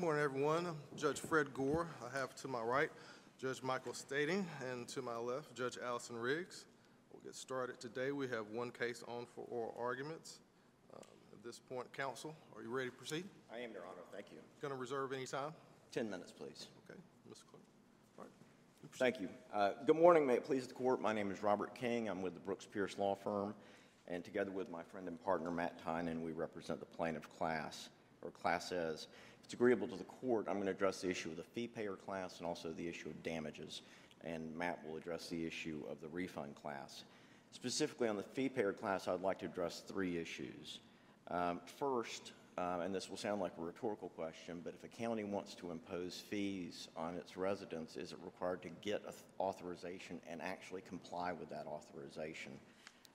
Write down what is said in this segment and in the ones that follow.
Good morning, everyone. I'm Judge Fred Gore. I have to my right Judge Michael Stading, and to my left, Judge Allison Riggs. We'll get started today. We have one case on for oral arguments. Um, At this point, counsel, are you ready to proceed? I am, Your Honor. Thank you. Going to reserve any time? 10 minutes, please. Okay, Mr. Clerk. All right. You. Thank you. Uh, Good morning. May it please the court. My name is Robert King. I'm with the Brooks Pierce Law Firm, and together with my friend and partner Matt Tynan, we represent the plaintiff class, or classes. It's agreeable to the court, I'm going to address the issue of the fee payer class and also the issue of damages, and Matt will address the issue of the refund class. Specifically on the fee payer class, I'd like to address three issues. Um, First, uh, and this will sound like a rhetorical question, but if a county wants to impose fees on its residents, is it required to get auth- authorization and actually comply with that authorization?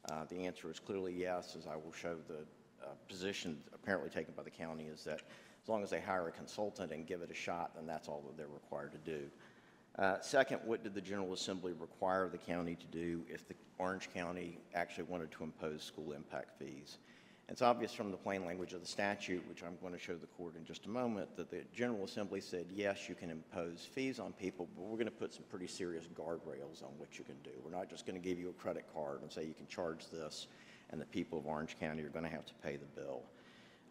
Uh, The answer is clearly yes, as I will show the uh, position apparently taken by the county is that as long as they hire a consultant and give it a shot, then that's all that they're required to do. Uh, Second, what did the General Assembly require the county to do if the Orange County actually wanted to impose school impact fees? It's obvious from the plain language of the statute, which I'm going to show the court in just a moment, that the General Assembly said, yes, you can impose fees on people, but we're going to put some pretty serious guardrails on what you can do. We're not just going to give you a credit card and say you can charge this, and the people of Orange County are going to have to pay the bill.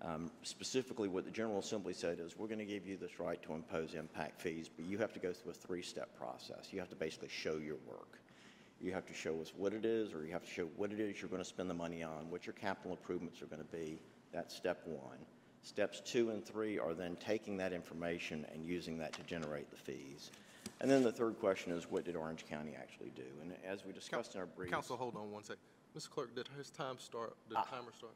Um, Specifically, what the General Assembly said is, we're going to give you this right to impose impact fees, but you have to go through a three-step process. You have to basically show your work. You have to show us what it is, or you have to show what it is you're going to spend the money on, what your capital improvements are going to be. That's step one. Steps two and three are then taking that information and using that to generate the fees. And then the third question is, what did Orange County actually do? And as we discussed in our brief, Counsel, hold on one sec. Mr. Clerk, did his time start, did the timer start?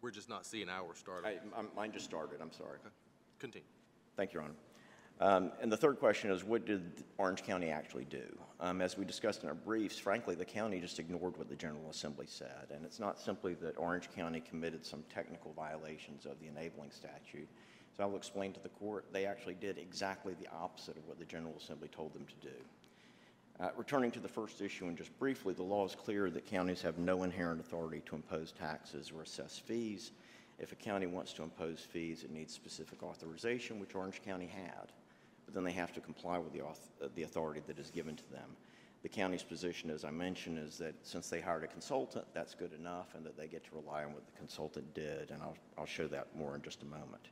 We're just not seeing ours start. I- Mine just started, I'm sorry. Okay. Continue. Thank you, Your Honor. Um, And the third question is, what did Orange County actually do? Um, As we discussed in our briefs, frankly, the county just ignored what the General Assembly said. And it's not simply that Orange County committed some technical violations of the enabling statute. So I will explain to the court, they actually did exactly the opposite of what the General Assembly told them to do. Uh, Returning to the first issue, and just briefly, the law is clear that counties have no inherent authority to impose taxes or assess fees. If a county wants to impose fees, it needs specific authorization, which Orange County had. But then they have to comply with the, uh, the authority that is given to them. The county's position, as I mentioned, is that since they hired a consultant, that's good enough, and that they get to rely on what the consultant did, and I'll, I'll show that more in just a moment.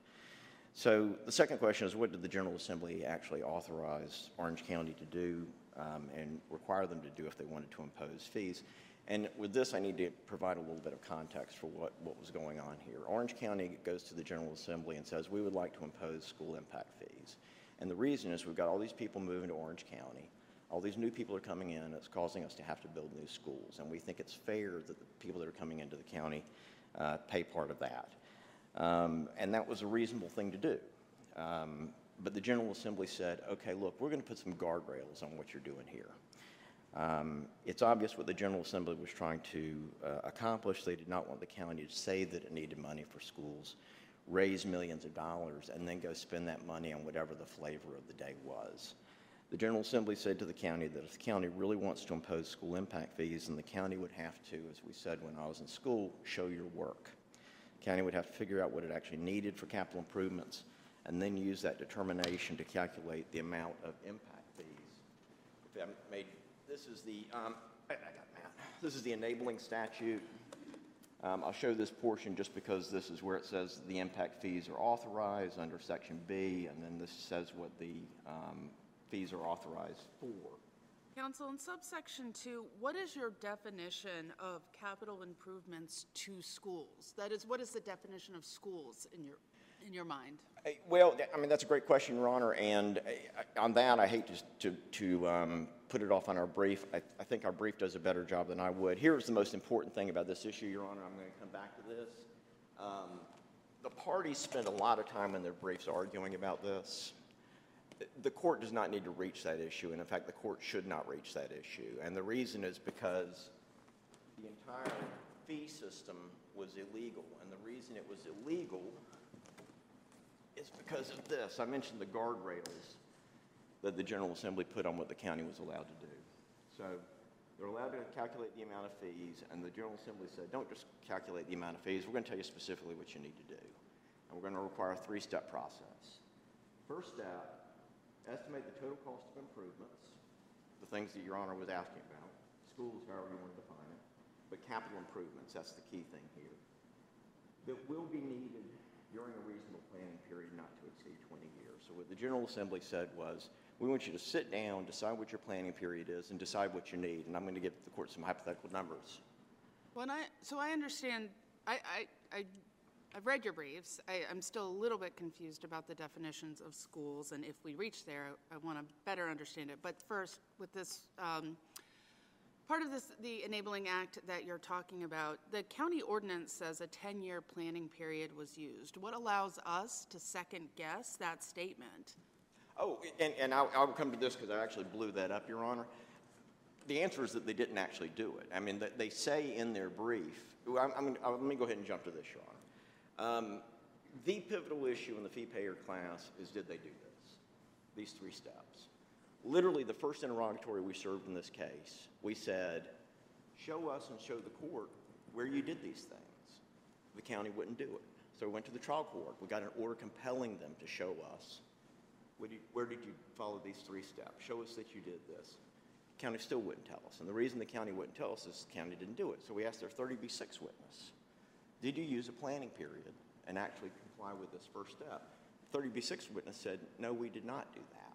So the second question is, what did the General Assembly actually authorize Orange County to do um, and require them to do if they wanted to impose fees? And with this, I need to provide a little bit of context for what, what was going on here. Orange County goes to the General Assembly and says, we would like to impose school impact fees. And the reason is we've got all these people moving to Orange County. All these new people are coming in. It's causing us to have to build new schools. And we think it's fair that the people that are coming into the county uh, pay part of that. Um, and that was a reasonable thing to do. Um, but the General Assembly said, okay, look, we're going to put some guardrails on what you're doing here. Um, it's obvious what the General Assembly was trying to uh, accomplish. They did not want the county to say that it needed money for schools, raise millions of dollars, and then go spend that money on whatever the flavor of the day was. The General Assembly said to the county that if the county really wants to impose school impact fees, then the county would have to, as we said when I was in school, show your work. The County would have to figure out what it actually needed for capital improvements and then use that determination to calculate the amount of impact fees. If I made, this is the, um, I, I got Matt. This is the enabling statute. Um, I'll show this portion just because this is where it says the impact fees are authorized under section B, and then this says what the um, fees are authorized for. Counsel, in subsection two, what is your definition of capital improvements to schools? That is, what is the definition of schools in your, in your mind? Well, I mean, that's a great question, Your Honor, and uh, on that, I hate to, to, to um, put it off on our brief. I, I think our brief does a better job than I would. Here's the most important thing about this issue, Your Honor. I'm going to come back to this. Um, The parties spent a lot of time in their briefs arguing about this. The court does not need to reach that issue, and in fact, the court should not reach that issue. And the reason is because the entire fee system was illegal, and the reason it was illegal is because of this. I mentioned the guardrails that the General Assembly put on what the county was allowed to do. So they're allowed to calculate the amount of fees, and the General Assembly said, don't just calculate the amount of fees, we're going to tell you specifically what you need to do. and we're going to require a three-step process. First step, estimate the total cost of improvements, the things that Your Honor was asking about, schools, however you want to define it, but capital improvements, that's the key thing here, that will be needed during a reasonable planning period not to exceed 20 years. So what the General Assembly said was, we want you to sit down, decide what your planning period is, and decide what you need. And I'm going to give the court some hypothetical numbers. When I, so I understand, I, I, I, I've read your briefs. I, I'm still a little bit confused about the definitions of schools, and if we reach there, I want to better understand it. But first, with this, um, part of this, the enabling act that you're talking about, the county ordinance says a 10-year planning period was used. What allows us to second-guess that statement? Oh, and, and I'll, I'll come to this because I actually blew that up, Your Honor. The answer is that they didn't actually do it. I mean, they, say in their brief, I'm, I'm, uh, let me go ahead and jump to this, Your Honor. Um, the pivotal issue in the fee payer class is did they do this? These three steps. Literally, the first interrogatory we served in this case, we said, show us and show the court where you did these things. The county wouldn't do it. So we went to the trial court. We got an order compelling them to show us where did, where did you follow these three steps? Show us that you did this. The County still wouldn't tell us. And the reason the county wouldn't tell us is the county didn't do it. So we asked their 30B6 witness, did you use a planning period and actually comply with this first step? 30B6 witness said, no, we did not do that.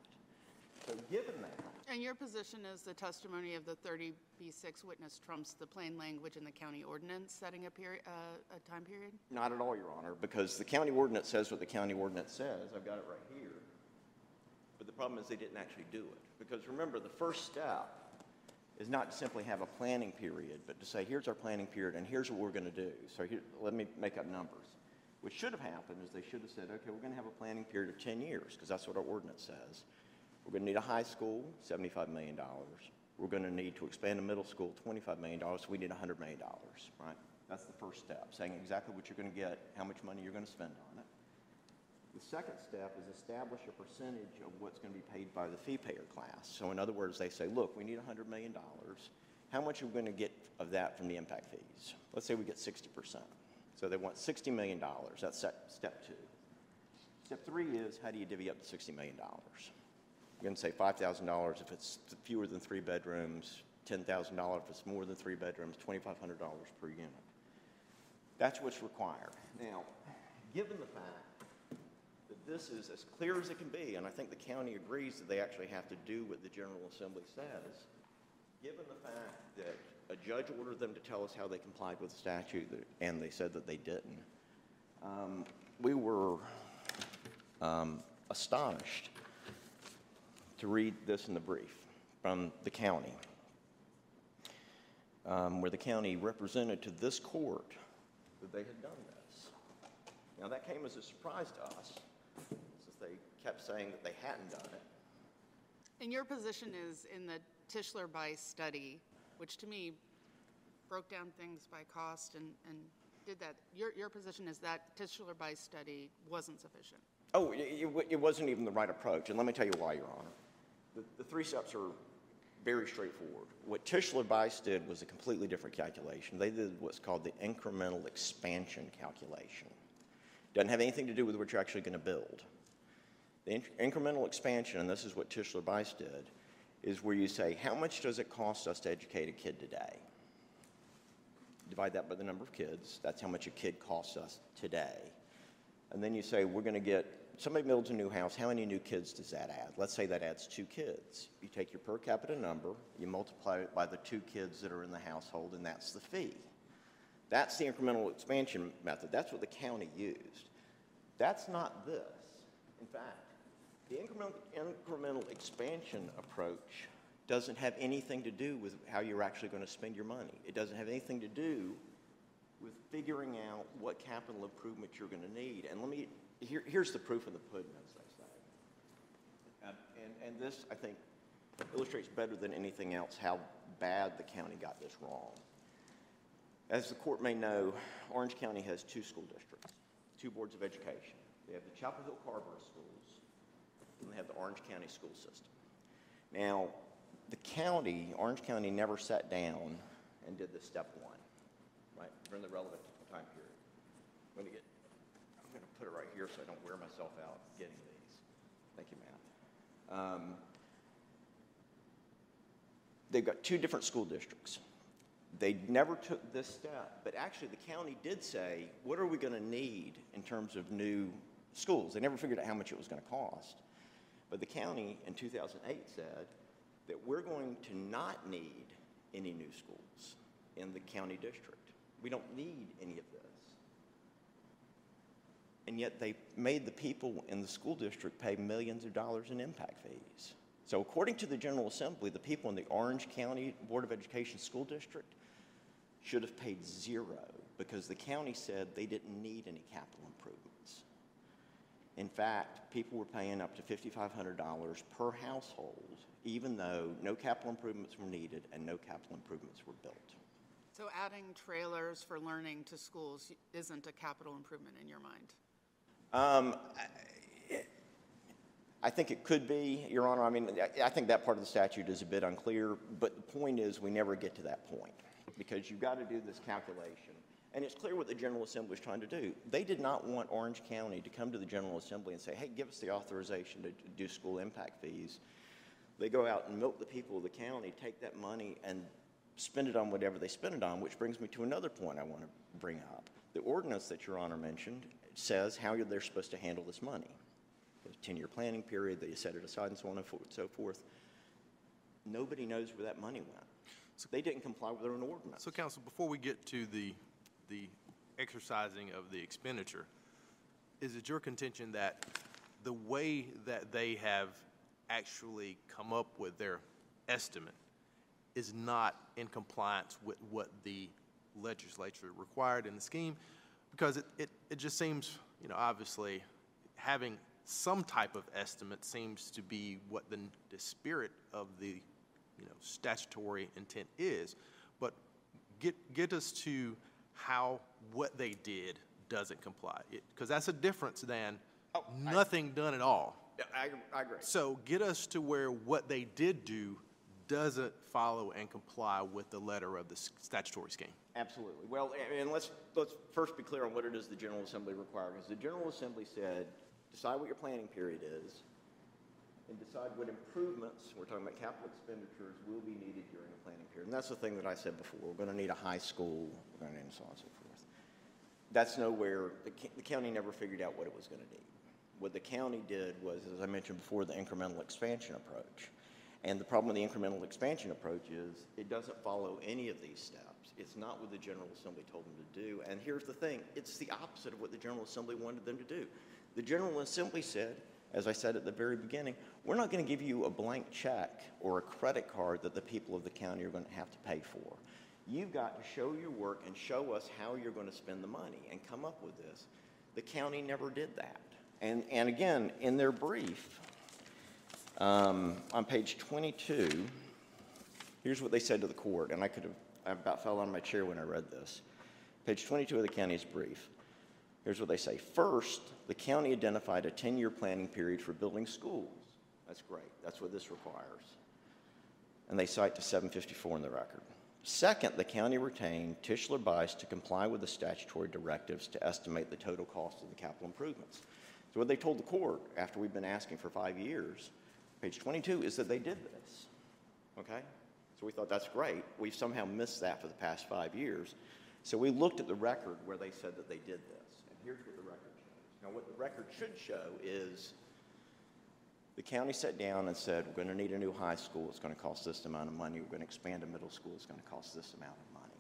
So given that, And your position is the testimony of the 30B6 witness trumps the plain language in the county ordinance setting a period, uh, a time period? not at all, Your Honor, because the county ordinance says what the county ordinance says. I've got it right here. But the problem is they didn't actually do it. Because remember, the first step is not to simply have a planning period, but to say, here's our planning period and here's what we're going to do. So here, let me make up numbers. What should have happened is they should have said, okay, we're going to have a planning period of 10 years, because that's what our ordinance says. We're going to need a high school, $75 million. We're going to need to expand a middle school, $25 million, so we need $100 million, right? That's the first step, saying exactly what you're going to get, how much money you're going to spend on it. The second step is establish a percentage of what's going to be paid by the fee payer class. So in other words, they say, look, we need $100 million. How much are we going to get of that from the impact fees? Let's say we get 60%. So they want $60 million. That's step, two. Step three is how do you divvy up the $60 million? You're going to say $5,000 if it's fewer than three bedrooms, $10,000 if it's more than three bedrooms, $2,500 per unit. That's what's required. Now, given the fact that this is as clear as it can be, and I think the county agrees that they actually have to do what the General Assembly says, given the fact that a judge ordered them to tell us how they complied with the statute, and they said that they didn't, um, we were um, astonished to read this in the brief from the county, um, where the county represented to this court that they had done this. Now, that came as a surprise to us, since they kept saying that they hadn't done it. And your position is in the Tischler Bice study, which to me broke down things by cost and, and did that. Your, your position is that Tischler Bice study wasn't sufficient. Oh, it, it, it wasn't even the right approach, and let me tell you why, Your Honor. The, the three steps are very straightforward. What Tischler Bice did was a completely different calculation. They did what's called the incremental expansion calculation. Doesn't have anything to do with what you're actually going to build. The inc- incremental expansion, and this is what Tischler Bice did, is where you say, how much does it cost us to educate a kid today? Divide that by the number of kids. That's how much a kid costs us today. And then you say, we're going to get, somebody builds a new house, how many new kids does that add? Let's say that adds two kids. You take your per capita number, you multiply it by the two kids that are in the household, and that's the fee. That's the incremental expansion method. That's what the county used. That's not this. In fact, the incremental, incremental expansion approach doesn't have anything to do with how you're actually going to spend your money. It doesn't have anything to do with figuring out what capital improvement you're going to need. And let me, here, here's the proof of the pudding, as they say. Uh, and, and this, I think, illustrates better than anything else how bad the county got this wrong. As the court may know, Orange County has two school districts, two boards of education. They have the Chapel Hill Carrboro Schools, and they have the Orange County School System. Now, the county, Orange County never sat down and did the step one, right, during the relevant time period. I'm going to get, I'm going to put it right here so I don't wear myself out getting these. Thank you, Matt. Um, They've got two different school districts. They never took this step, but actually the county did say, what are we going to need in terms of new schools? They never figured out how much it was going to cost. But the county in 2008 said that we're going to not need any new schools in the county district. We don't need any of this. And yet they made the people in the school district pay millions of dollars in impact fees. So according to the General Assembly, the people in the Orange County Board of Education School District should have paid zero because the county said they didn't need any capital improvements. In fact, people were paying up to $5,500 per household, even though no capital improvements were needed and no capital improvements were built. So adding trailers for learning to schools isn't a capital improvement in your mind? Um, I- think it could be, Your Honor. I mean, I think that part of the statute is a bit unclear, but the point is, we never get to that point because you've got to do this calculation. And it's clear what the General Assembly is trying to do. They did not want Orange County to come to the General Assembly and say, hey, give us the authorization to do school impact fees. They go out and milk the people of the county, take that money and spend it on whatever they spend it on, which brings me to another point I want to bring up. The ordinance that Your Honor mentioned says how they're supposed to handle this money. There's a 10-year planning period, they set it aside and so on and so forth. Nobody knows where that money went. So they didn't comply with their own ordinance. So, Counsel, before we get to the, the exercising of the expenditure, is it your contention that the way that they have actually come up with their estimate is not in compliance with what the legislature required in the scheme? Because it, it, it just seems, you know, obviously, having some type of estimate seems to be what the, the spirit of the, you know, statutory intent is. But get, get us to how what they did doesn't comply. Because that's a difference than Oh, I- nothing done at all. I, I agree. So get us to where what they did do doesn't follow and comply with the letter of the statutory scheme. Absolutely. Well, and let's, let's first be clear on what it is the General Assembly required, because the General Assembly said, decide what your planning period is, and decide what improvements, we're talking about capital expenditures, will be needed during the planning period. And that's the thing that I said before, we're gonna need a high school, we're gonna need so on and so forth. That's nowhere, the, the county never figured out what it was gonna need. What the county did was, as I mentioned before, the incremental expansion approach. And the problem with the incremental expansion approach is it doesn't follow any of these steps. It's not what the General Assembly told them to do. And here's the thing, it's the opposite of what the General Assembly wanted them to do. The General Assembly said, as I said at the very beginning, we're not going to give you a blank check or a credit card that the people of the county are going to have to pay for. You've got to show your work and show us how you're going to spend the money and come up with this. The county never did that. And, and again, in their brief, um, on page 22, here's what they said to the court, and I could have, I about fell of my chair when I read this. Page 22 of the county's brief. Here's what they say. First, the county identified a 10-year planning period for building schools. That's great. That's what this requires. And they cite to 754 in the record. Second, the county retained Tischler Bice to comply with the statutory directives to estimate the total cost of the capital improvements. So what they told the court after we've been asking for five years, page 22, is that they did this. Okay? So we thought that's great. We've somehow missed that for the past five years. So we looked at the record where they said that they did this. And here's what the record shows. Now, what the record should show is the county sat down and said, we're going to need a new high school. It's going to cost this amount of money. We're going to expand a middle school. It's going to cost this amount of money.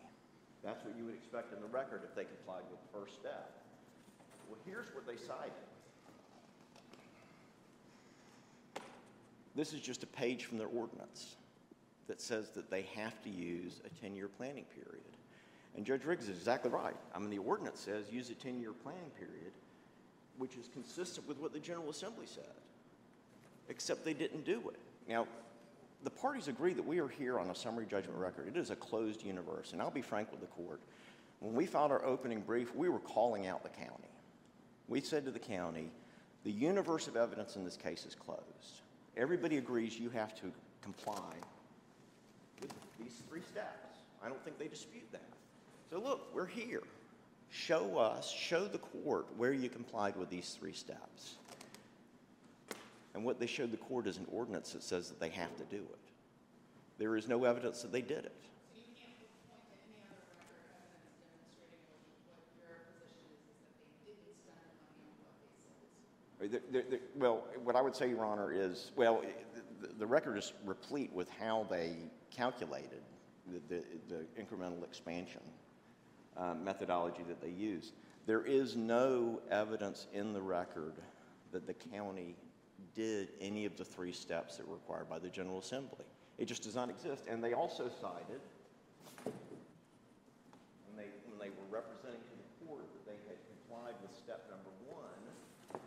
That's what you would expect in the record if they complied with the first step. Well, here's what they cited. This is just a page from their ordinance that says that they have to use a 10-year planning period. And Judge Riggs is exactly right. I mean, the ordinance says use a 10-year planning period, which is consistent with what the General Assembly said, except they didn't do it. Now, the parties agree that we are here on a summary judgment record. It is a closed universe, and I'll be frank with the court. When we filed our opening brief, we were calling out the county. We said to the county, the universe of evidence in this case is closed. Everybody agrees you have to comply these three steps. I don't think they dispute that. So look, we're here. show us, show the court where you complied with these three steps. And what they showed the court is an ordinance that says that they have to do it. There is no evidence that they did it. Well, what I would say, Your Honor, is, well, the, record is replete with how they calculated the, the, the incremental expansion uh, methodology that they use. There is no evidence in the record that the county did any of the three steps that were required by the General Assembly. It just does not exist. And they also cited, when they, when they were representing to the court that they had complied with step number one,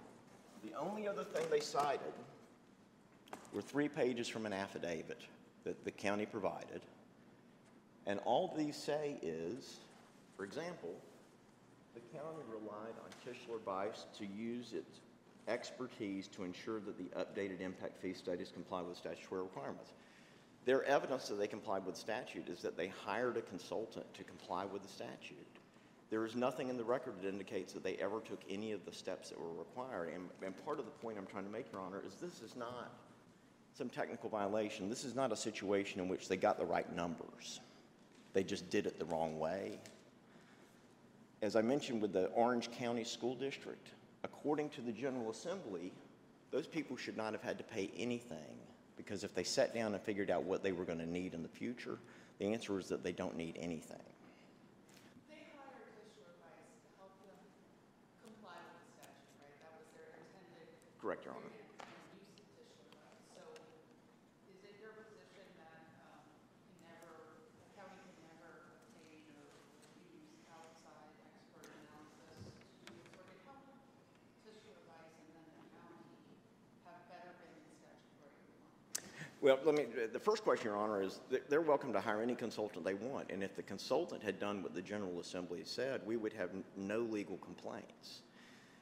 the only other thing they cited were three pages from an affidavit that the county provided. And all these say is, for example, the county relied on Tischler Bice to use its expertise to ensure that the updated impact fee studies comply with statutory requirements. Their evidence that they complied with statute is that they hired a consultant to comply with the statute. There is nothing in the record that indicates that they ever took any of the steps that were required. And, and part of the point I'm trying to make, Your Honor, is this is not some technical violation. This is not a situation in which they got the right numbers. They just did it the wrong way. As I mentioned with the Orange County School District, according to the General Assembly, those people should not have had to pay anything because if they sat down and figured out what they were going to need in the future, the answer is that they don't need anything. They hired Tischler Bice to help them comply with the statute, right? That was their intended Correct, Your Honor. and use of Tischler Bice. So is it your position that um, you never, the county can never obtain or use outside expert analysis to, or to help Fisher Advice and then the county have better written statutory requirements? Well, let me, the first question, Your Honor, is they're welcome to hire any consultant they want. And if the consultant had done what the General Assembly said, we would have no legal complaints.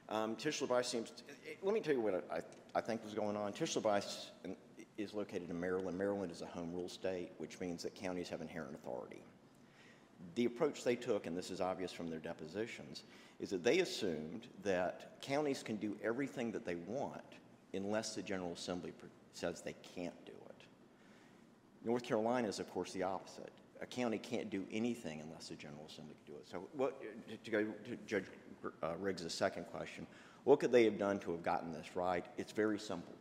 Um, Tischler Bice seems, to- eh, let me tell you what I, I think was going on. Tischler Bice in- is located in Maryland. Maryland is a home rule state, which means that counties have inherent authority. The approach they took, and this is obvious from their depositions, is that they assumed that counties can do everything that they want unless the General Assembly says they can't do. North Carolina is, of course, the opposite. A county can't do anything unless the General Assembly can do it. So, what, to go to Judge uh, Riggs' second question, what could they have done to have gotten this right? It's very simple.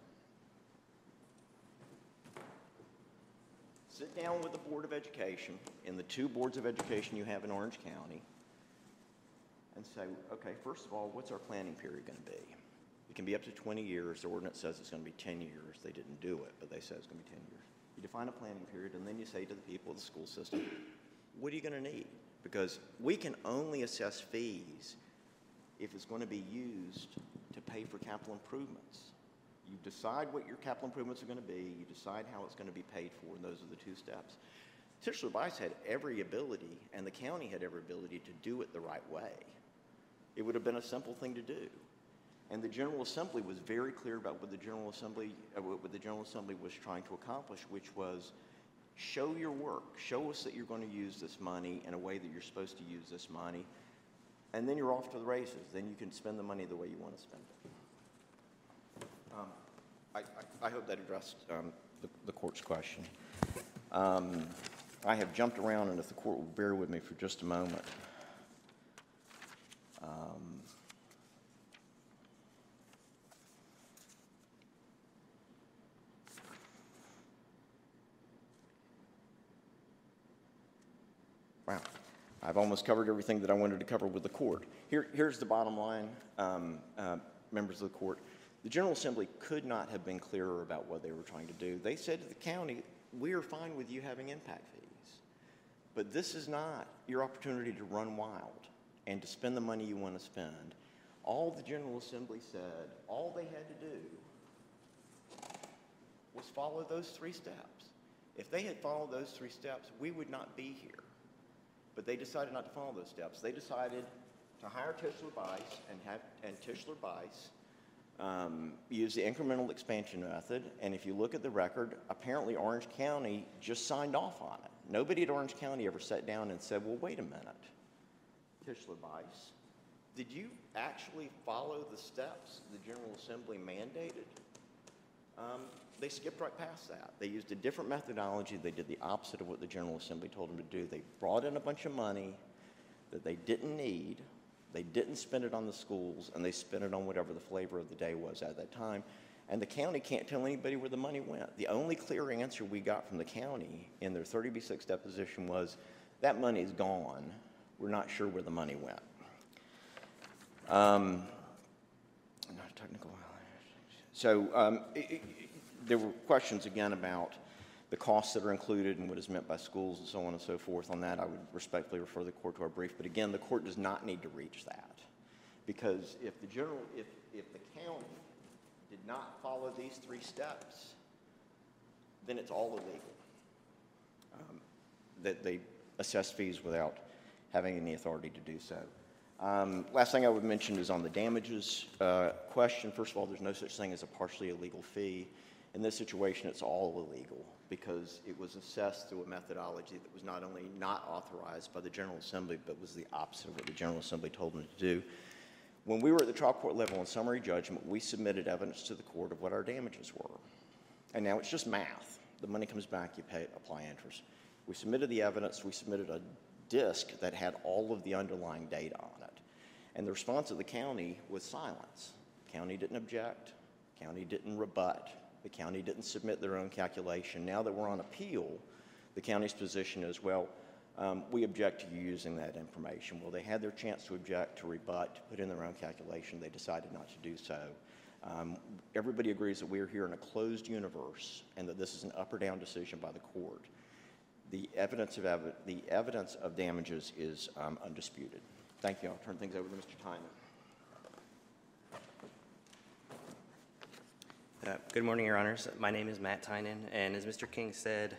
Sit down with the Board of Education and the two boards of education you have in Orange County and say, okay, first of all, what's our planning period going to be? It can be up to 20 years. The ordinance says it's going to be 10 years. They didn't do it, but they said it's going to be 10 years. You define a planning period, and then you say to the people of the school system, what are you going to need? Because we can only assess fees if it's going to be used to pay for capital improvements. You decide what your capital improvements are going to be, you decide how it's going to be paid for, and those are the two steps. Tischler Bice had every ability, and the county had every ability to do it the right way. It would have been a simple thing to do. And the General Assembly was very clear about what the General Assembly, uh, what the General Assembly was trying to accomplish, which was show your work, show us that you're going to use this money in a way that you're supposed to use this money, and then you're off to the races. Then you can spend the money the way you want to spend it. Um, I, I, I hope that addressed um, the, the court's question. Um, I have jumped around, and if the court will bear with me for just a moment. Um, I've almost covered everything that I wanted to cover with the court. Here, here's the bottom line, um, uh, members of the court. The General Assembly could not have been clearer about what they were trying to do. They said to the county, we are fine with you having impact fees, but this is not your opportunity to run wild and to spend the money you want to spend. All the General Assembly said, all they had to do was follow those three steps. If they had followed those three steps, we would not be here. But they decided not to follow those steps. They decided to hire Tischler Bice and have, and Tischler Bice um, use the incremental expansion method. And if you look at the record, apparently Orange County just signed off on it. Nobody at Orange County ever sat down and said, well, wait a minute. Tischler Bice, did you actually follow the steps the General Assembly mandated? Um, they skipped right past that. They used a different methodology. They did the opposite of what the General Assembly told them to do. They brought in a bunch of money that they didn't need. They didn't spend it on the schools, and they spent it on whatever the flavor of the day was at that time. And the county can't tell anybody where the money went. The only clear answer we got from the county in their 30B6 deposition was that money's gone. We're not sure where the money went. Um. So um, i- i- there were questions again about the costs that are included and what is meant by schools and so on and so forth. On that, I would respectfully refer the court to our brief. But again, the court does not need to reach that because if the general, if, if the county did not follow these three steps, then it's all illegal. Um, That they assess fees without having any authority to do so. Um, Last thing I would mention is on the damages uh, question. First of all, there's no such thing as a partially illegal fee. In this situation, it's all illegal because it was assessed through a methodology that was not only not authorized by the General Assembly, but was the opposite of what the General Assembly told them to do. When we were at the trial court level on summary judgment, we submitted evidence to the court of what our damages were. And now it's just math. The money comes back, you pay, apply interest. We submitted the evidence, we submitted a disk that had all of the underlying data on it. And the response of the county was silence. County didn't object, county didn't rebut, the county didn't submit their own calculation. Now that we're on appeal, the county's position is, well, um, we object to you using that information. Well, they had their chance to object, to rebut, to put in their own calculation. They decided not to do so. Um, everybody agrees that we are here in a closed universe and that this is an up or down decision by the court. The evidence of, the evidence of damages is um, undisputed. Thank you. I'll turn things over to Mr. Tynan. Uh, Good morning, Your Honors. My name is Matt Tynan, and as Mr. King said,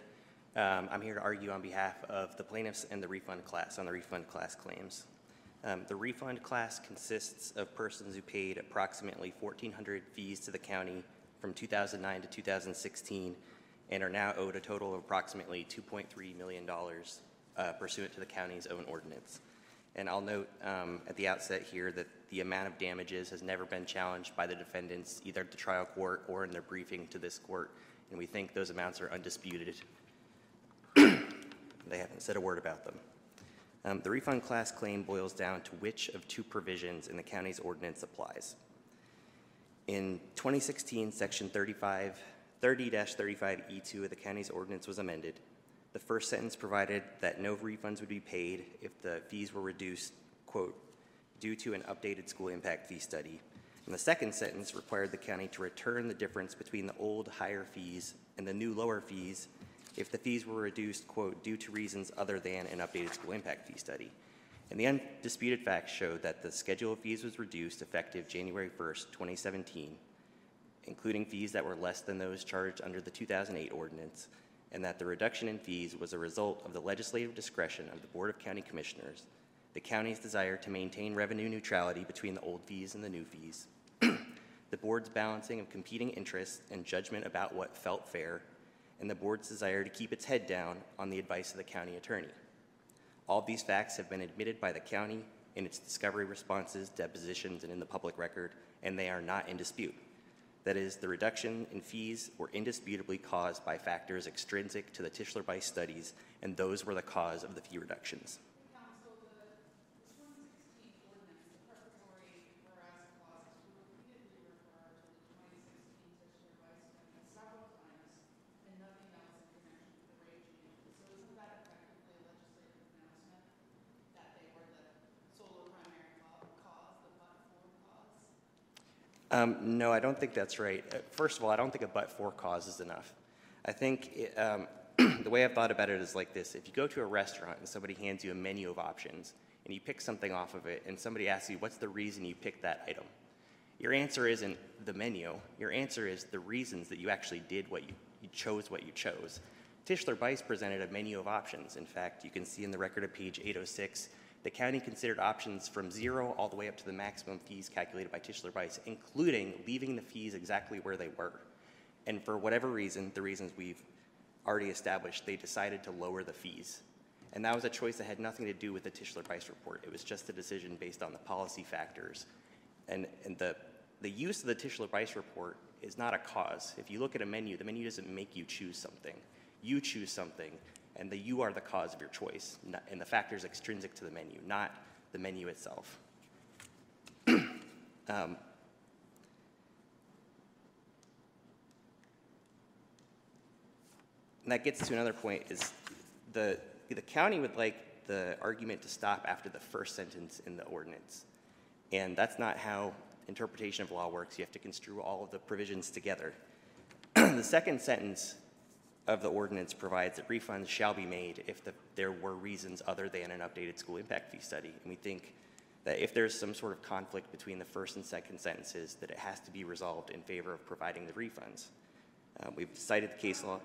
um, I'm here to argue on behalf of the plaintiffs and the refund class on the refund class claims. Um, The refund class consists of persons who paid approximately 1,400 fees to the county from 2009 to 2016 and are now owed a total of approximately $2.3 million uh, pursuant to the county's own ordinance. And I'll note um, at the outset here that the amount of damages has never been challenged by the defendants, either at the trial court or in their briefing to this court, and we think those amounts are undisputed. They haven't said a word about them. Um, The refund class claim boils down to which of two provisions in the county's ordinance applies. In 2016, Section 35, 30-35E2 E of the county's ordinance was amended. The first sentence provided that no refunds would be paid if the fees were reduced, quote, due to an updated school impact fee study. And the second sentence required the county to return the difference between the old higher fees and the new lower fees if the fees were reduced, quote, due to reasons other than an updated school impact fee study. And the undisputed facts showed that the schedule of fees was reduced effective January 1st, 2017, including fees that were less than those charged under the 2008 ordinance, and that the reduction in fees was a result of the legislative discretion of the Board of County Commissioners, the county's desire to maintain revenue neutrality between the old fees and the new fees, the board's balancing of competing interests and judgment about what felt fair, and the board's desire to keep its head down on the advice of the county attorney. All of these facts have been admitted by the county in its discovery responses, depositions, and in the public record, and they are not in dispute. That is, the reduction in fees were indisputably caused by factors extrinsic to the Tischler Bice studies, and those were the cause of the fee reductions. Counsel, the 2016 ordinance, the preparatory whereas clauses repeatedly refer to the 2016 Tischler Bice Amendment several times, and nothing else in connection with the rate change. So isn't that effectively a legislative announcement that they were the sole or primary ca- cause, the but-for cause? Um, no, I don't think that's right. Uh, First of all, I don't think a but-for cause is enough. I think it, um, the way I've thought about it is like this. If you go to a restaurant and somebody hands you a menu of options, and you pick something off of it, and somebody asks you, what's the reason you picked that item? Your answer isn't the menu. Your answer is the reasons that you actually did what you, you chose what you chose. Tischler Bice presented a menu of options. In fact, you can see in the record of page 806, the county considered options from zero all the way up to the maximum fees calculated by Tischler Bice, including leaving the fees exactly where they were. And for whatever reason, the reasons we've already established, they decided to lower the fees. And that was a choice that had nothing to do with the Tischler Bice report. It was just a decision based on the policy factors. And, and the, the use of the Tischler Bice report is not a cause. If you look at a menu, the menu doesn't make you choose something. You choose something, and the you are the cause of your choice, and the factors extrinsic to the menu, not the menu itself. Um, And that gets to another point is the, the county would like the argument to stop after the first sentence in the ordinance. And that's not how interpretation of law works. You have to construe all of the provisions together. the second sentence of the ordinance provides that refunds shall be made if the, there were reasons other than an updated school impact fee study. And we think that if there's some sort of conflict between the first and second sentences, that it has to be resolved in favor of providing the refunds. Uh, we've cited the case law.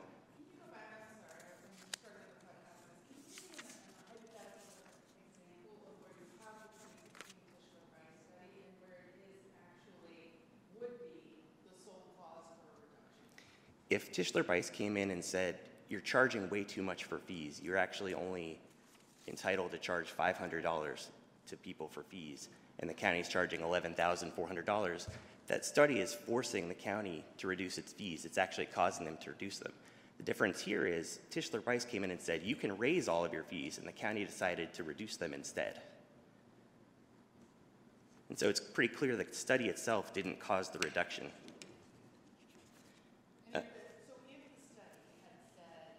If Tischler Bice came in and said, you're charging way too much for fees, you're actually only entitled to charge $500 to people for fees, and the county's charging $11,400, that study is forcing the county to reduce its fees. It's actually causing them to reduce them. The difference here is Tischler Bice came in and said, you can raise all of your fees, and the county decided to reduce them instead. And so it's pretty clear that the study itself didn't cause the reduction. So if the study had said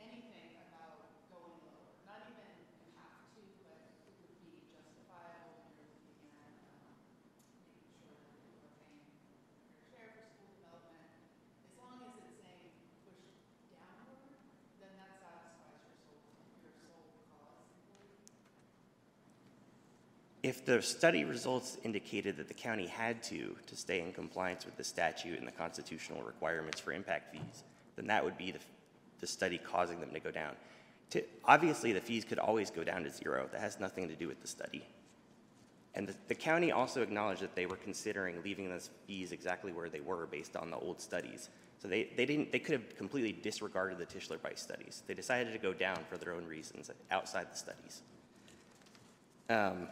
anything about going lower, not even you have to, but it would be justifiable, and you're looking at, um, making sure that people are paying fair share for school development, as long as it's saying push downward, then that satisfies your sole, your sole cause. If the study results indicated that the county had to, to stay in compliance with the statute and the constitutional requirements for impact fees, then that would be the, the study causing them to go down. To, obviously, the fees could always go down to zero. That has nothing to do with the study. And the, the county also acknowledged that they were considering leaving those fees exactly where they were based on the old studies. So they, they didn't, they could have completely disregarded the Tischler Bice studies. They decided to go down for their own reasons outside the studies. Um,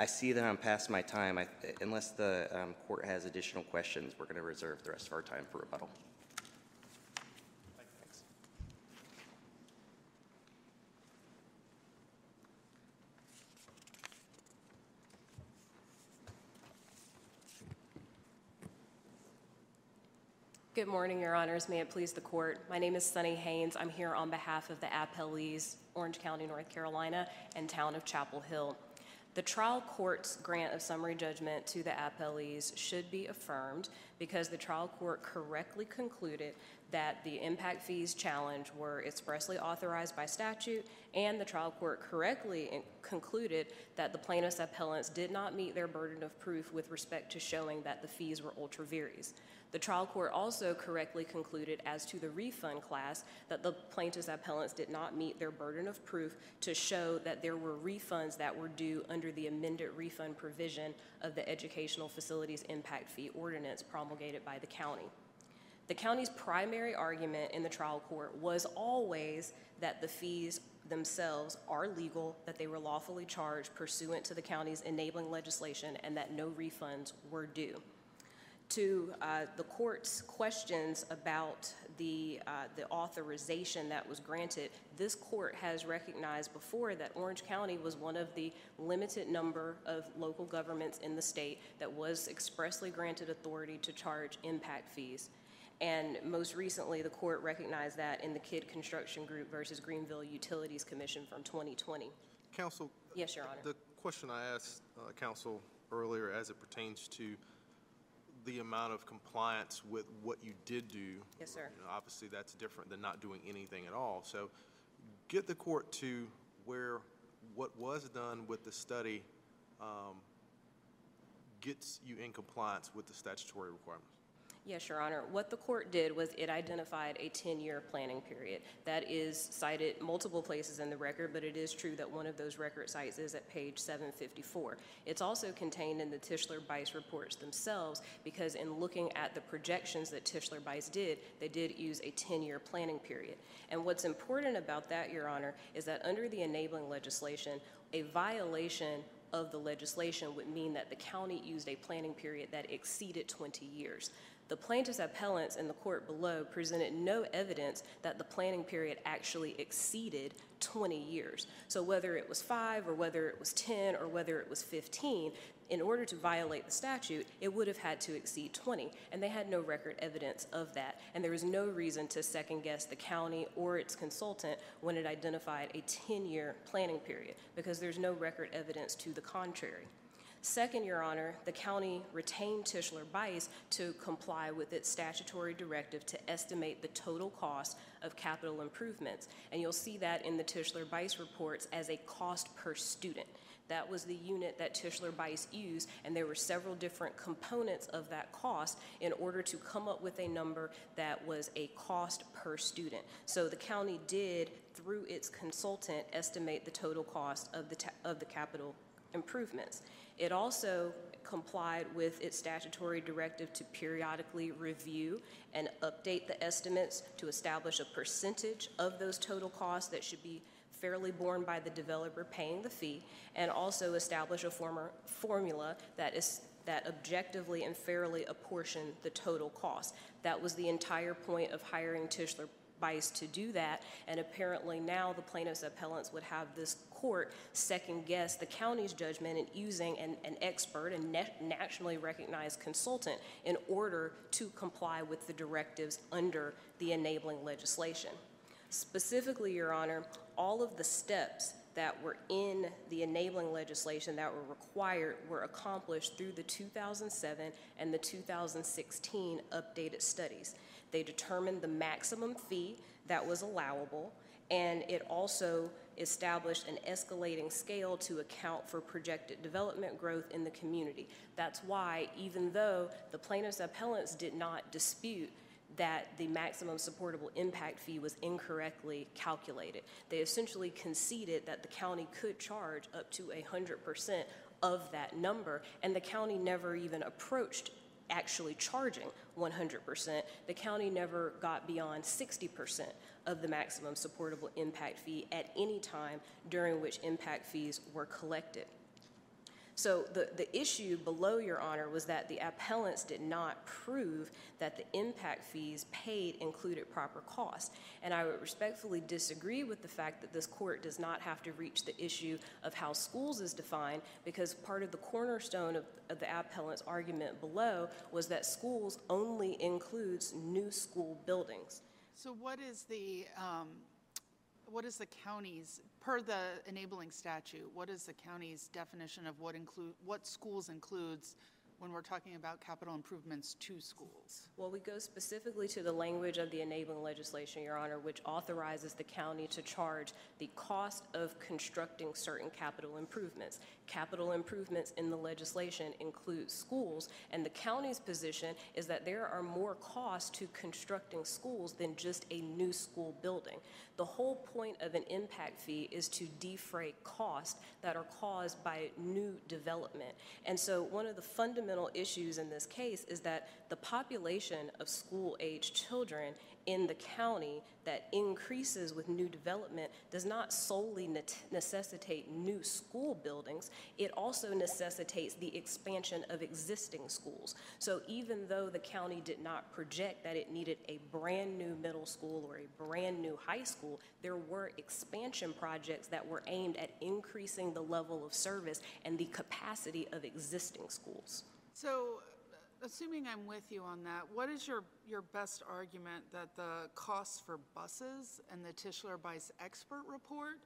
I see that I'm past my time. I, unless the um, court has additional questions, we're going to reserve the rest of our time for rebuttal. Thanks. Good morning, Your Honors. May it please the court. My name is Sonny Haynes. I'm here on behalf of the appellees, Orange County, North Carolina, and Town of Chapel Hill. The trial court's grant of summary judgment to the appellees should be affirmed because the trial court correctly concluded that the impact fees challenge were expressly authorized by statute, and the trial court correctly concluded that the plaintiffs' appellants did not meet their burden of proof with respect to showing that the fees were ultra vires. The trial court also correctly concluded as to the refund class that the plaintiffs' appellants did not meet their burden of proof to show that there were refunds that were due under the amended refund provision of the Educational Facilities Impact Fee Ordinance promulgated by the county. The county's primary argument in the trial court was always that the fees themselves are legal, that they were lawfully charged pursuant to the county's enabling legislation, and that no refunds were due to uh, the court's questions about the, uh, the authorization that was granted, this court has recognized before that Orange County was one of the limited number of local governments in the state that was expressly granted authority to charge impact fees. And most recently, the court recognized that in the Kidd Construction Group versus Greenville Utilities Commission from 2020. Counsel, Yes, Your Honor. the question I asked uh, counsel earlier as it pertains to the amount of compliance with what you did do. Yes, sir. you know, Obviously, that's different than not doing anything at all. So get the court to where what was done with the study um, gets you in compliance with the statutory requirements. Yes, Your Honor. What the court did was it identified a 10-year planning period. That is cited multiple places in the record, but it is true that one of those record cites is at page 754. It's also contained in the Tischler-Bice reports themselves because in looking at the projections that Tischler-Bice did, they did use a 10-year planning period. And what's important about that, Your Honor, is that under the enabling legislation, a violation of the legislation would mean that the county used a planning period that exceeded 20 years. The plaintiff's appellants in the court below presented no evidence that the planning period actually exceeded 20 years. So whether it was five or whether it was 10 or whether it was 15, in order to violate the statute, it would have had to exceed 20, and they had no record evidence of that. And there was no reason to second guess the county or its consultant when it identified a 10-year planning period, because there's no record evidence to the contrary. Second, Your Honor, the county retained Tischler Bice to comply with its statutory directive to estimate the total cost of capital improvements. And you'll see that in the Tischler Bice reports as a cost per student. That was the unit that Tischler Bice used, and there were several different components of that cost in order to come up with a number that was a cost per student. So the county did, through its consultant, estimate the total cost of the, of the capital improvements. It also complied with its statutory directive to periodically review and update the estimates to establish a percentage of those total costs that should be fairly borne by the developer paying the fee, and also establish a former formula that is that objectively and fairly apportion the total cost. That was the entire point of hiring Tischler To do that, and apparently now the plaintiffs' appellants would have this court second guess the county's judgment in using an, an expert and na- nationally recognized consultant in order to comply with the directives under the enabling legislation. Specifically, Your Honor, all of the steps that were in the enabling legislation that were required were accomplished through the 2007 and the 2016 updated studies. They determined the maximum fee that was allowable, and it also established an escalating scale to account for projected development growth in the community. That's why, even though the plaintiffs' appellants did not dispute that the maximum supportable impact fee was incorrectly calculated. They essentially conceded that the county could charge up to 100% of that number, and the county never even approached actually charging 100%. The county never got beyond 60% of the maximum supportable impact fee at any time during which impact fees were collected. So the, the issue below, Your Honor, was that the appellants did not prove that the impact fees paid included proper costs. And I would respectfully disagree with the fact that this court does not have to reach the issue of how schools is defined, because part of the cornerstone of, of the appellant's argument below was that schools only includes new school buildings. So what is the, um, what is the county's, per the enabling statute, what is the county's definition of what include, what schools includes when we're talking about capital improvements to schools? Well, we go specifically to the language of the enabling legislation, Your Honor, which authorizes the county to charge the cost of constructing certain capital improvements. Capital improvements in the legislation include schools, and the county's position is that there are more costs to constructing schools than just a new school building. The whole point of an impact fee is to defray costs that are caused by new development. And so one of the fundamental issues in this case is that the population of school-age children in the county that increases with new development does not solely ne- necessitate new school buildings, it also necessitates the expansion of existing schools. So even though the county did not project that it needed a brand-new middle school or a brand-new high school, there were expansion projects that were aimed at increasing the level of service and the capacity of existing schools. So, uh, assuming I'm with you on that, what is your, your best argument that the costs for buses and the Tischler Bice expert report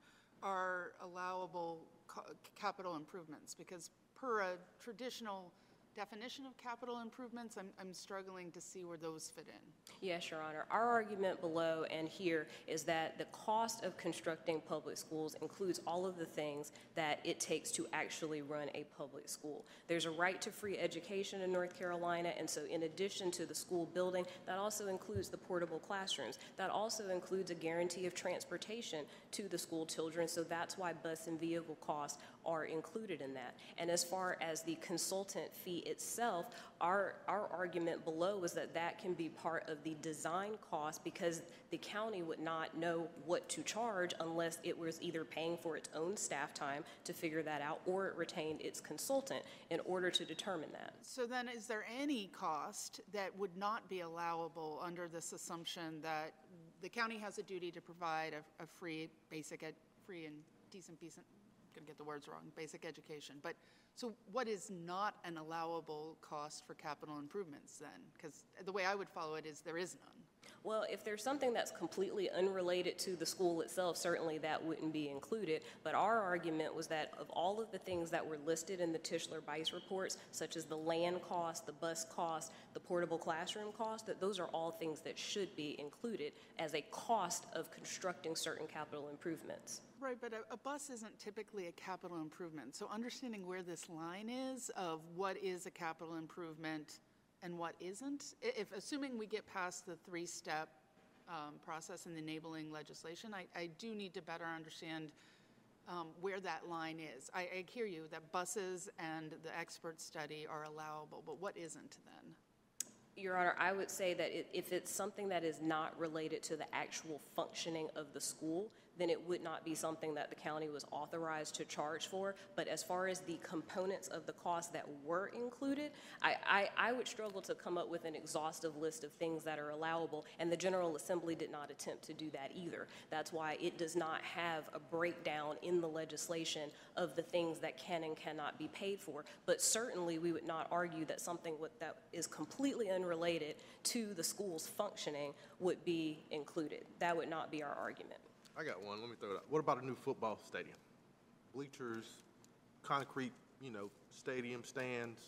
are allowable ca- capital improvements? Because per a traditional definition of capital improvements? I'm, I'm struggling to see where those fit in. Yes, Your Honor. Our argument below and here is that the cost of constructing public schools includes all of the things that it takes to actually run a public school. There's a right to free education in North Carolina, and so in addition to the school building, that also includes the portable classrooms. That also includes a guarantee of transportation to the school children, so that's why bus and vehicle costs are included in that. And as far as the consultant fee itself, our, our argument below is that that can be part of the design cost because the county would not know what to charge unless it was either paying for its own staff time to figure that out or it retained its consultant in order to determine that. So then, is there any cost that would not be allowable under this assumption that the county has a duty to provide a, a free, basic, ed, free and decent, decent, gonna get the words wrong, basic education? But, so what is not an allowable cost for capital improvements then? Because the way I would follow it is there is none. Well, if there's something that's completely unrelated to the school itself, certainly that wouldn't be included. But our argument was that of all of the things that were listed in the Tischler Bice reports, such as the land cost, the bus cost, the portable classroom cost, that those are all things that should be included as a cost of constructing certain capital improvements. Right, but a, a bus isn't typically a capital improvement. So understanding where this line is of what is a capital improvement and what isn't, if, assuming we get past the three-step um, process the enabling legislation, I, I do need to better understand um, where that line is. I, I hear you that buses and the expert study are allowable, but what isn't then? Your Honor, I would say that if it's something that is not related to the actual functioning of the school, then it would not be something that the county was authorized to charge for. But as far as the components of the cost that were included, I, I, I would struggle to come up with an exhaustive list of things that are allowable, and the General Assembly did not attempt to do that either. That's why it does not have a breakdown in the legislation of the things that can and cannot be paid for. But certainly, we would not argue that something with, that is completely unrelated to the school's functioning would be included. That would not be our argument. I got one, let me throw it out. What about a new football stadium? Bleachers, concrete, you know, stadium stands,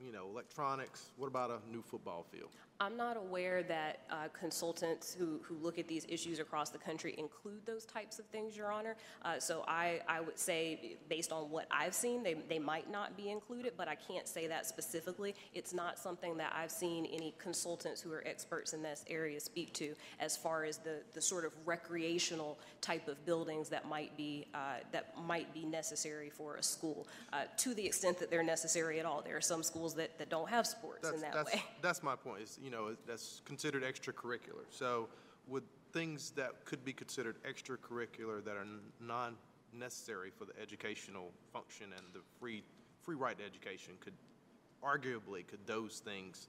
you know, electronics, what about a new football field? I'm not aware that uh, consultants who, who look at these issues across the country include those types of things, Your Honor. Uh, So I, I would say, based on what I've seen, they, they might not be included, but I can't say that specifically. It's not something that I've seen any consultants who are experts in this area speak to as far as the, the sort of recreational type of buildings that might be, uh, that might be necessary for a school, uh, to the extent that they're necessary at all. There are some schools that, that don't have sports in That's- that that's- way. That's my point, is, you know, that's considered extracurricular. So would things that could be considered extracurricular that are non-necessary for the educational function and the free, free right to education, could, arguably, could those things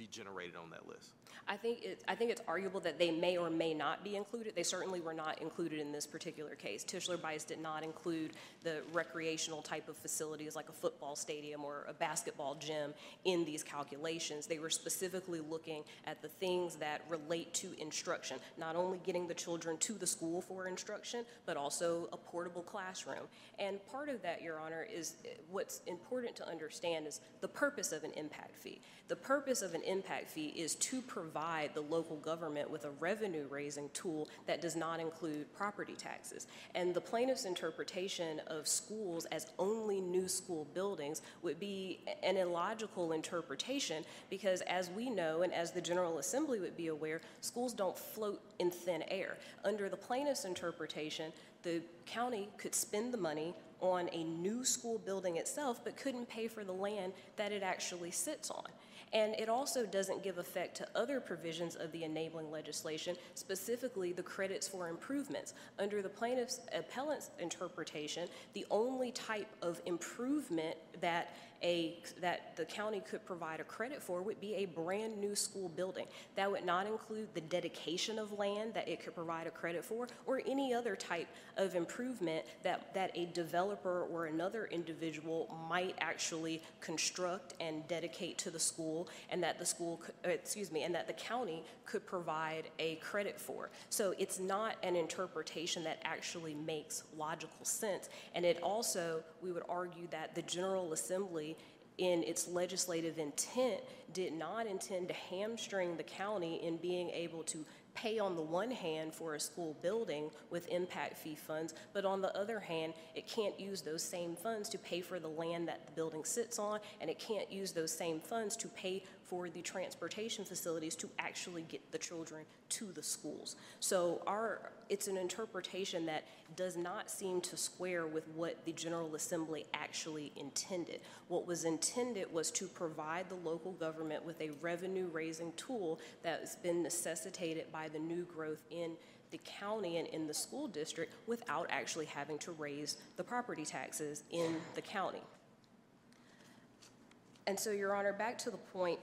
be generated on that list? I think I think it's arguable that they may or may not be included. They certainly were not included in this particular case. Tischler Bice did not include the recreational type of facilities like a football stadium or a basketball gym in these calculations. They were specifically looking at the things that relate to instruction, not only getting the children to the school for instruction, but also a portable classroom. And part of that, Your Honor, is eh, what's important to understand is the purpose of an impact fee. The purpose of an impact fee is to provide the local government with a revenue-raising tool that does not include property taxes. And the plaintiff's interpretation of schools as only new school buildings would be an illogical interpretation because as we know and as the General Assembly would be aware, schools don't float in thin air. Under the plaintiff's interpretation, the county could spend the money on a new school building itself, but couldn't pay for the land that it actually sits on. And it also doesn't give effect to other provisions of the enabling legislation, specifically the credits for improvements. Under the plaintiff's appellant's interpretation, the only type of improvement that a, that the county could provide a credit for would be a brand-new school building. That would not include the dedication of land that it could provide a credit for, or any other type of improvement that, that a developer or another individual might actually construct and dedicate to the school, and that the school, uh, excuse me, and that the county could provide a credit for. So it's not an interpretation that actually makes logical sense. And it also, we would argue that the General Assembly in its legislative intent, did not intend to hamstring the county in being able to pay on the one hand for a school building with impact fee funds, but on the other hand, it can't use those same funds to pay for the land that the building sits on, and it can't use those same funds to pay for the transportation facilities to actually get the children to the schools. So our, it's an interpretation that does not seem to square with what the General Assembly actually intended. What was intended was to provide the local government with a revenue-raising tool that's been necessitated by the new growth in the county and in the school district without actually having to raise the property taxes in the county. And so, Your Honor, back to the point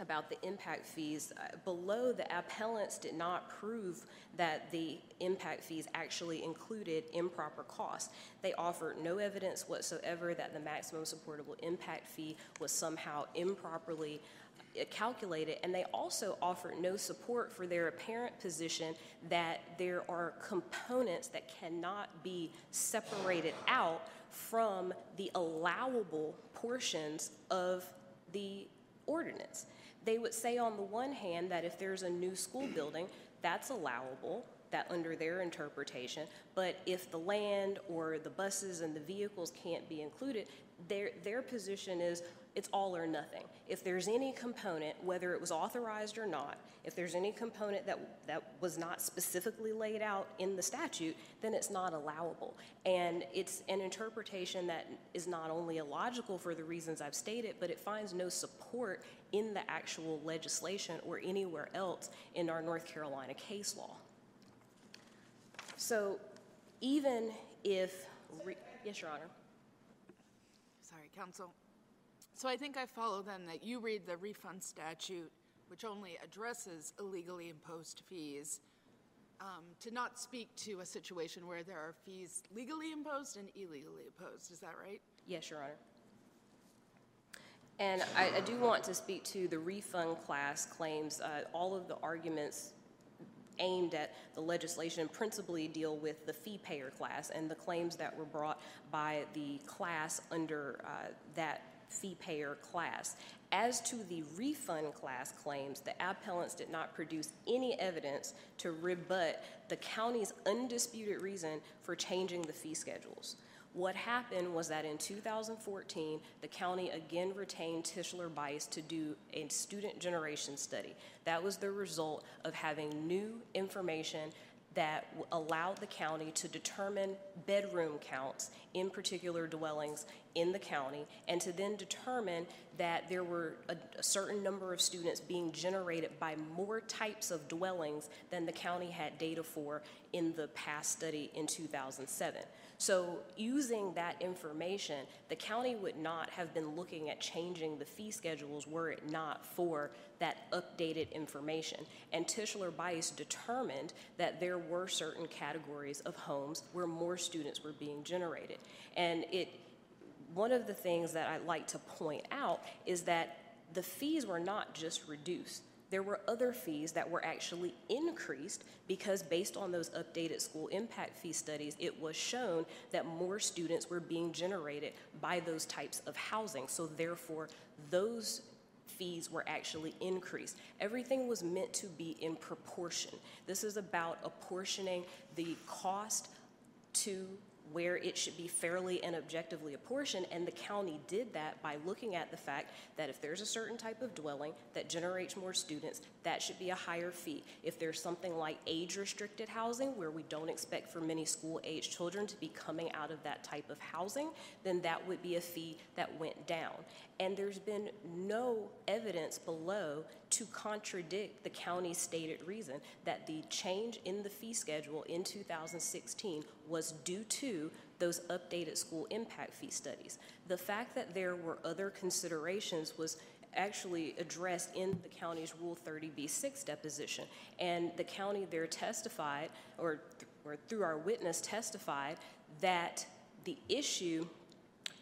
about the impact fees, uh, below the appellants did not prove that the impact fees actually included improper costs. They offered no evidence whatsoever that the maximum supportable impact fee was somehow improperly uh, calculated, and they also offered no support for their apparent position that there are components that cannot be separated out from the allowable portions of the ordinance. They would say on the one hand that if there's a new school building, that's allowable, that under their interpretation, but if the land or the buses and the vehicles can't be included, their, their position is it's all or nothing. If there's any component, whether it was authorized or not, if there's any component that, that was not specifically laid out in the statute, then it's not allowable. And it's an interpretation that is not only illogical for the reasons I've stated, but it finds no support in the actual legislation or anywhere else in our North Carolina case law. So even if, yes, Your Honor. Sorry, counsel. So I think I follow then that you read the refund statute, which only addresses illegally imposed fees, um, to not speak to a situation where there are fees legally imposed and illegally imposed. Is that right? Yes, Your Honor. And I, I do want to speak to the refund class claims. Uh, all of the arguments aimed at the legislation principally deal with the fee payer class and the claims that were brought by the class under uh, that fee payer class. As to the refund class claims, the appellants did not produce any evidence to rebut the county's undisputed reason for changing the fee schedules. What happened was that in 2014, the county again retained Tischler Bice to do a student generation study. That was the result of having new information that allowed the county to determine bedroom counts in particular dwellings in the county and to then determine that there were a, a, certain number of students being generated by more types of dwellings than the county had data for in the past study in 2007. So, using that information, the county would not have been looking at changing the fee schedules were it not for that updated information. And Tischler Bice determined that there were certain categories of homes where more students were being generated. And it, one of the things that I'd like to point out is that the fees were not just reduced there were other fees that were actually increased because based on those updated school impact fee studies, it was shown that more students were being generated by those types of housing. So therefore, those fees were actually increased. Everything was meant to be in proportion. This is about apportioning the cost to where it should be fairly and objectively apportioned, and the county did that by looking at the fact that if there's a certain type of dwelling that generates more students, that should be a higher fee. If there's something like age-restricted housing, where we don't expect for many school-age children to be coming out of that type of housing, then that would be a fee that went down. And there's been no evidence below to contradict the county's stated reason that the change in the fee schedule in 2016 was due to those updated school impact fee studies. The fact that there were other considerations was actually addressed in the county's Rule 30B6 deposition. And the county there testified, or, th- or through our witness testified, that the issue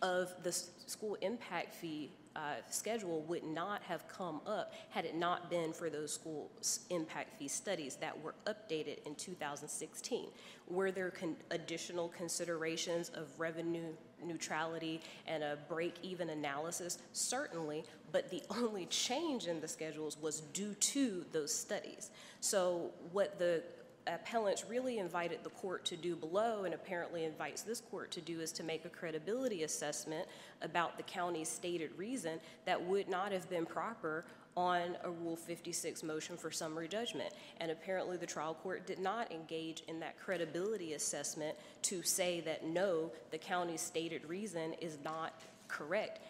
of the school impact fee uh, schedule would not have come up had it not been for those school impact fee studies that were updated in 2016. Were there con- additional considerations of revenue neutrality and a break-even analysis? Certainly, but the only change in the schedules was due to those studies. So what the appellants really invited the court to do below and apparently invites this court to do is to make a credibility assessment about the county's stated reason that would not have been proper on a Rule 56 motion for summary judgment. And apparently, the trial court did not engage in that credibility assessment to say that, no, the county's stated reason is not correct,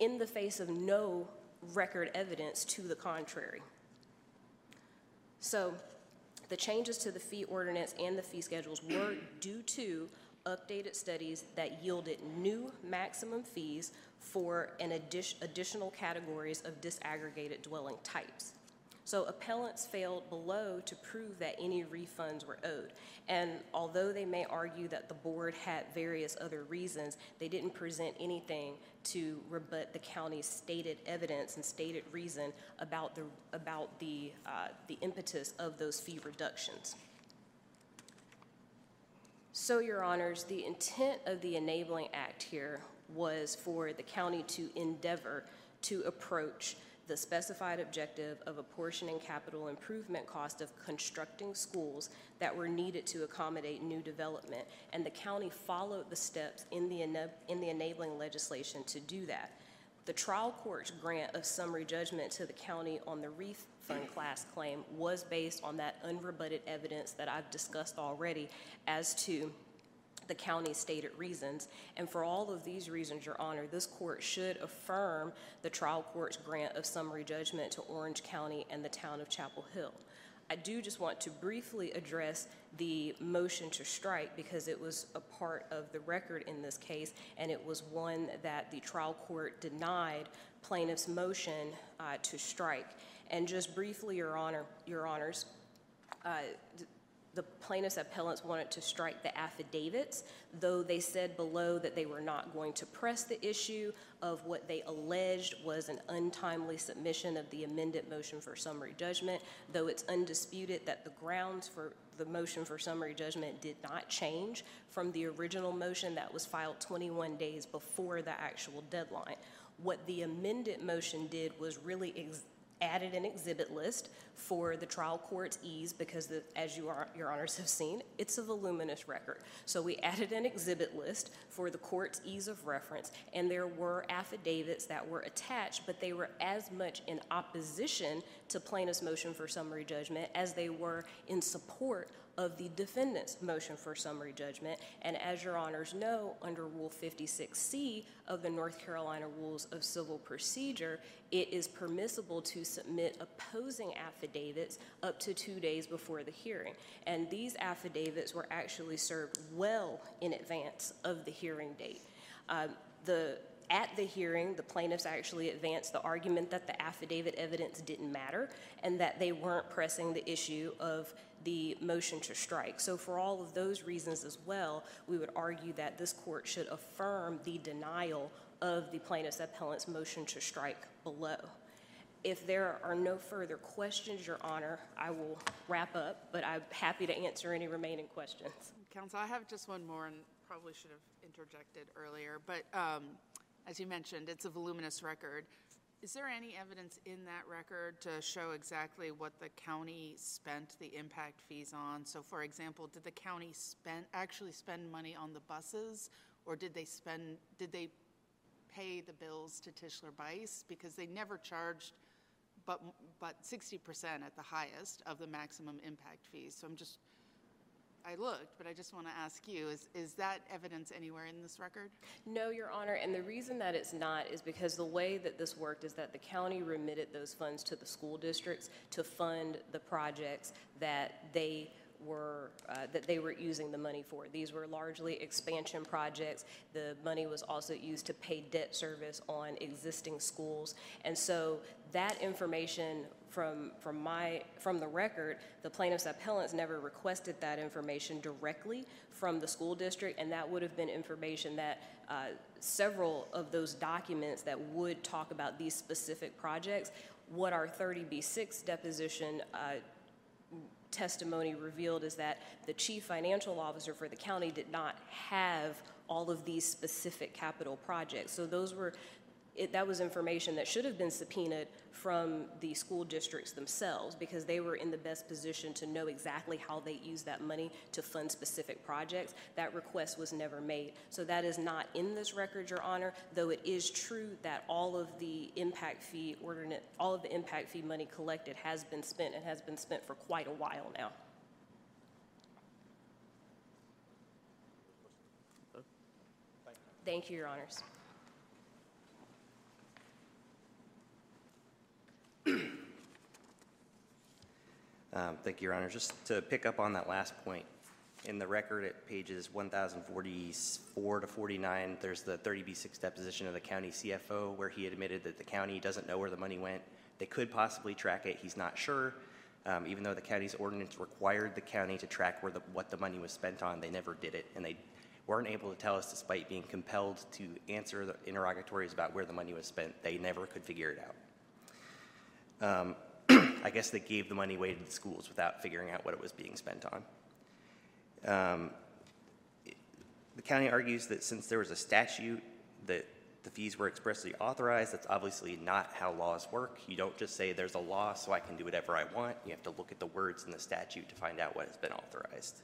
in the face of no record evidence to the contrary. So the changes to the fee ordinance and the fee schedules were due to updated studies that yielded new maximum fees for an addition, additional categories of disaggregated dwelling types. So appellants failed below to prove that any refunds were owed. And although they may argue that the board had various other reasons, they didn't present anything to rebut the county's stated evidence and stated reason about the, about the, uh, the impetus of those fee reductions. So, Your Honors, the intent of the Enabling Act here was for the county to endeavor to approach the specified objective of apportioning capital improvement cost of constructing schools that were needed to accommodate new development. And the county followed the steps in the, in the enabling legislation to do that. The trial court's grant of summary judgment to the county on the refund class claim was based on that unrebutted evidence that I've discussed already as to the county's stated reasons. And for all of these reasons, Your Honor, this court should affirm the trial court's grant of summary judgment to Orange County and the town of Chapel Hill. I do just want to briefly address the motion to strike because it was a part of the record in this case, and it was one that the trial court denied plaintiff's motion uh, to strike. And just briefly, Your Honor, Your Honors, uh, the plaintiff's appellants wanted to strike the affidavits, though they said below that they were not going to press the issue of what they alleged was an untimely submission of the amended motion for summary judgment, though it's undisputed that the grounds for the motion for summary judgment did not change from the original motion that was filed 21 days before the actual deadline. What the amended motion did was really added an exhibit list for the trial court's ease because, the, as you are, your honors have seen, it's a voluminous record. So we added an exhibit list for the court's ease of reference, and there were affidavits that were attached, but they were as much in opposition to plaintiff's motion for summary judgment as they were in support of the defendant's motion for summary judgment. And as your honors know, under Rule 56C of the North Carolina Rules of Civil Procedure, it is permissible to submit opposing affidavits up to two days before the hearing. And these affidavits were actually served well in advance of the hearing date. Um, the at the hearing, the plaintiffs actually advanced the argument that the affidavit evidence didn't matter and that they weren't pressing the issue of the motion to strike. So, for all of those reasons as well, we would argue that this court should affirm the denial of the plaintiff's appellant's motion to strike below. If there are no further questions, Your Honor, I will wrap up, but I'm happy to answer any remaining questions. Counsel, I have just one more and probably should have interjected earlier, but um, as you mentioned, it's a voluminous record. Is there any evidence in that record to show exactly what the county spent the impact fees on? So for example, did the county spend, actually spend money on the buses? Or did they spend, did they pay the bills to Tischler Bice? Because they never charged but, but 60% at the highest of the maximum impact fees. So I'm just, I looked, but I just want to ask you, is, is that evidence anywhere in this record? No, Your Honor, and the reason that it's not is because the way that this worked is that the county remitted those funds to the school districts to fund the projects that they were, uh, that they were using the money for. These were largely expansion projects. The money was also used to pay debt service on existing schools. And so that information from, from my, from the record, the plaintiff's appellants never requested that information directly from the school district, and that would have been information that uh, several of those documents that would talk about these specific projects, what our 30B6 deposition uh, testimony revealed is that the chief financial officer for the county did not have all of these specific capital projects. So those were, it, that was information that should have been subpoenaed from the school districts themselves because they were in the best position to know exactly how they use that money to fund specific projects. That request was never made. So that is not in this record, Your Honor, though it is true that all of the impact fee ordinance, all of the impact fee money collected has been spent and has been spent for quite a while now. Thank you, Your Honors. Um, Thank you, Your Honor. Just to pick up on that last point, in the record at pages 1,044 to 49, there's the 30B6 deposition of the county CFO where he admitted that the county doesn't know where the money went. They could possibly track it, he's not sure. Um, Even though the county's ordinance required the county to track where the, what the money was spent on, they never did it. And they weren't able to tell us despite being compelled to answer the interrogatories about where the money was spent. They never could figure it out. Um, I guess they gave the money away to the schools without figuring out what it was being spent on. Um, The county argues that since there was a statute that the fees were expressly authorized, that's obviously not how laws work. You don't just say there's a law, so I can do whatever I want. You have to look at the words in the statute to find out what has been authorized.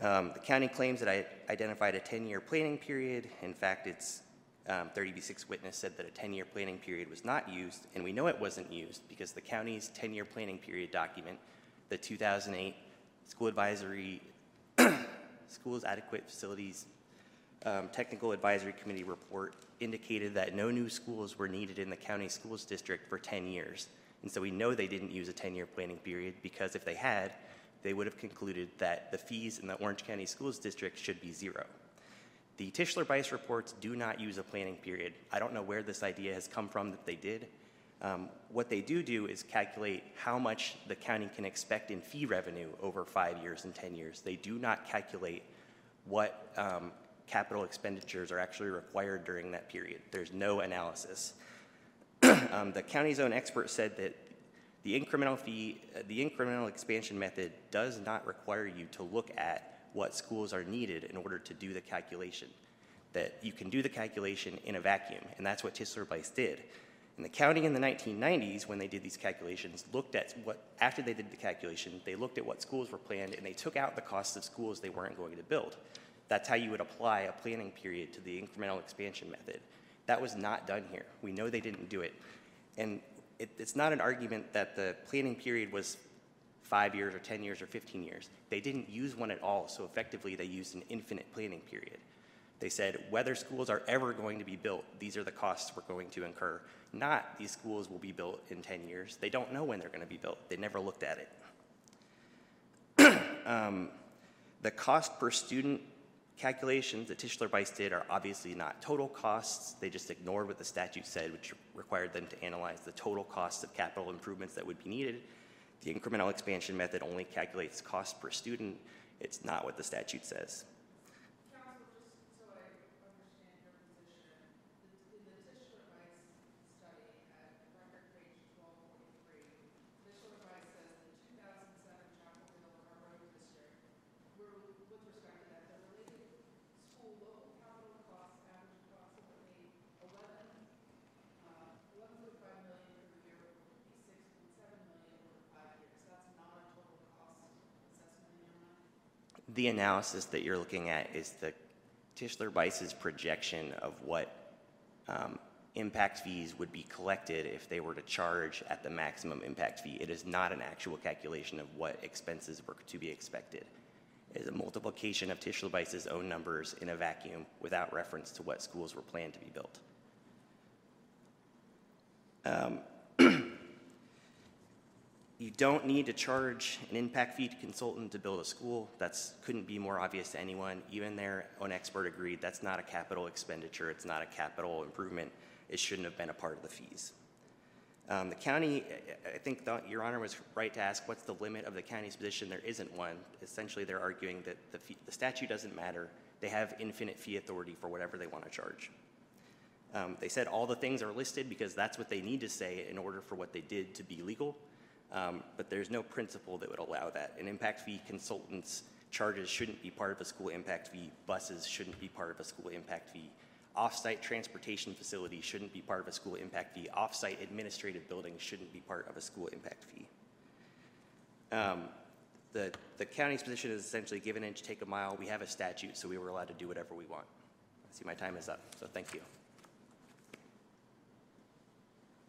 Um, The county claims that I identified a 10-year planning period. In fact, its um, 30B6 witness said that a 10-year planning period was not used, and we know it wasn't used because the county's 10-year planning period document, the 2008 School Advisory, Schools Adequate Facilities um, Technical Advisory Committee report indicated that no new schools were needed in the county schools district for 10 years. And so we know they didn't use a 10-year planning period because if they had, they would have concluded that the fees in the Orange County Schools District should be zero. The Tischler Bice reports do not use a planning period. I don't know where this idea has come from that they did. Um, what they do do is calculate how much the county can expect in fee revenue over five years and 10 years. They do not calculate what um, capital expenditures are actually required during that period. There's no analysis. um, the county's own expert said that the incremental fee, uh, the incremental expansion method does not require you to look at what schools are needed in order to do the calculation. That you can do the calculation in a vacuum, and that's what Tischler Bice did. And the county in the 1990s, when they did these calculations, looked at what, after they did the calculation, they looked at what schools were planned and they took out the costs of schools they weren't going to build. That's how you would apply a planning period to the incremental expansion method. That was not done here. We know they didn't do it. And it, it's not an argument that the planning period was five years or 10 years or 15 years. They didn't use one at all, so effectively they used an infinite planning period. They said whether schools are ever going to be built, these are the costs we're going to incur. Not these schools will be built in 10 years. They don't know when they're going to be built. They never looked at it. um, the cost per student calculations that Tischler Bice did are obviously not total costs. They just ignored what the statute said, which required them to analyze the total costs of capital improvements that would be needed. The incremental expansion method only calculates cost per student. It's not what the statute says. Counsel, just so I understand your position, in the Tischler Bice study at record page twelve forty-three, Tischler Bice says the two thousand seven Chapel Hill Carrboro District, were, with respect to that, the related school local capital costs average approximately eleven, uh, eleven point five million per year, or fifty-six point seven million over five years. That's not a total cost assessment in your mind? The analysis that you're looking at is the Tischler Bice's projection of what um, impact fees would be collected if they were to charge at the maximum impact fee. It is not an actual calculation of what expenses were to be expected. It is a multiplication of Tischler Bice's own numbers in a vacuum without reference to what schools were planned to be built. Um, You don't need to charge an impact fee to consultant to build a school. That's, couldn't be more obvious to anyone. Even their own expert agreed that's not a capital expenditure, it's not a capital improvement. It shouldn't have been a part of the fees. Um, The county, I- think the- Your Honor was right to ask, what's the limit of the county's position? There isn't one. Essentially, they're arguing that the fee- the statute doesn't matter. They have infinite fee authority for whatever they want to charge. Um, They said all the things are listed because that's what they need to say in order for what they did to be legal. Um, But there's no principle that would allow that. An impact fee consultant's charges shouldn't be part of a school impact fee. Buses shouldn't be part of a school impact fee. Off-site transportation facilities shouldn't be part of a school impact fee. Off-site administrative buildings shouldn't be part of a school impact fee. Um, The, the county's position is essentially give an inch, take a mile. We have a statute, so we were allowed to do whatever we want. I see my time is up, so thank you.